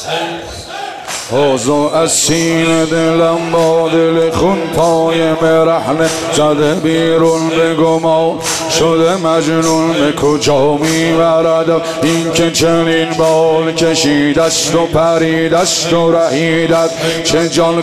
Saints. حوزو از سینه دلم با دل خون پای مرحله زده بیرون به گما شده مجنون به کجا میبردم این که چنین بال کشید است و پرید است و رهیدت چه جان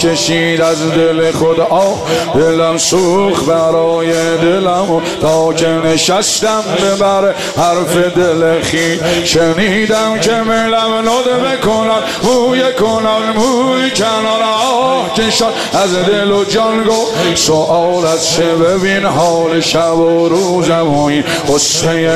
کشید از دل خدا دلم سوخ برای دلم. و تا که نشستم ببر حرف دل خی شنیدم که ملم ندبه کنم موی کنان موی کنان آه کشان از دل و جان گو سوال از چه؟ ببین حال شب و روزم و این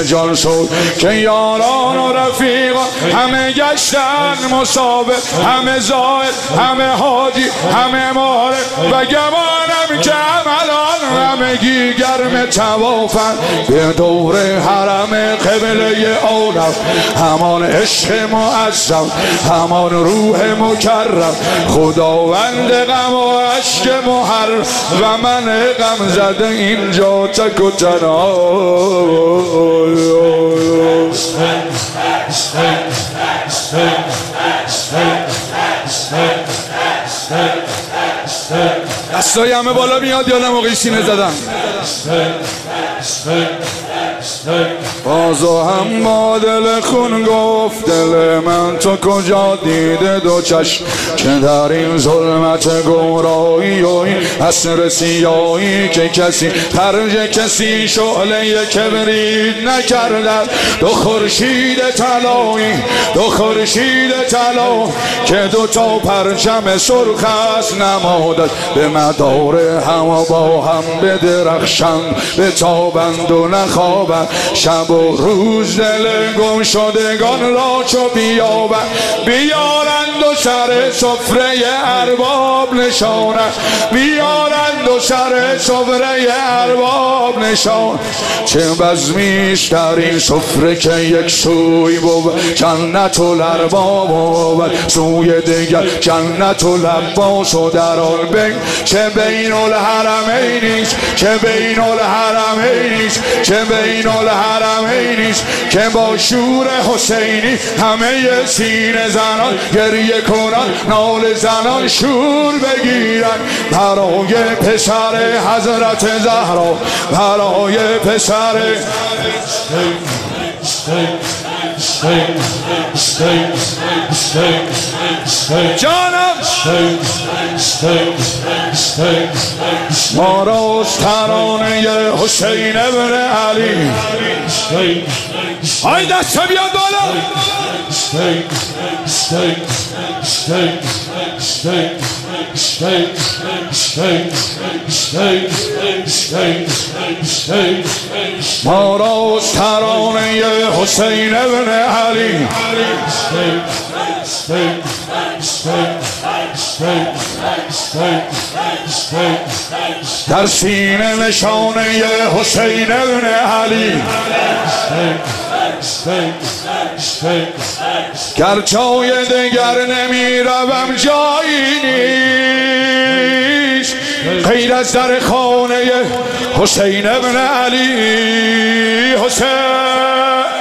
جان شد که یاران و رفیقا همه گشتن مسابه همه زاید همه حاجی همه ماره و گمانم که عملان همگی گرم توافن به دور حرم قبله اولم همان عشق معظم همان روح مکرم. خداوند غم و عشق مهر و من غم زده اینجا تک و تنها. دستای همه بالا میاد یا موقعی سینه زدن بازو هم با دل خون گفت دل من تو کجا دیده دو چشم که در این ظلمت گمرایی و این اصر سیایی که کسی خرج کسی شعله کبرید نکردن دو خورشید طلایی دو خورشید طلا که دو تا پرچم سرخ است نمادد به مدار هم با هم بدرخشند به تابند و نخوابند شب و روز دل گم شدگان را چو بیابند بیارند و سر سفره ارباب نشانند بیارند و سر سفره ارباب نشان چه بزمیش در این سفره که یک سوی بود. جنت و لرباب بود. سوی دیگر جنت و لباس و در آن بین چه بین الحرمینیست چه بین الحرمینیست چه بین الحرمینیست که با شور حسینی همه سینه زنان گریه کنن نال زنان شور بگیرن برای پسر حضرت زهرا برای پسر جانم ما راست ترانه حسین ابن علی های دست بیاد بالا ما راست ترانه حسین ابن علی. در سینه نشانه حسین ابن علی گرچای دگر نمی روم جایی نیست غیر از در خانه حسین ابن علی حسین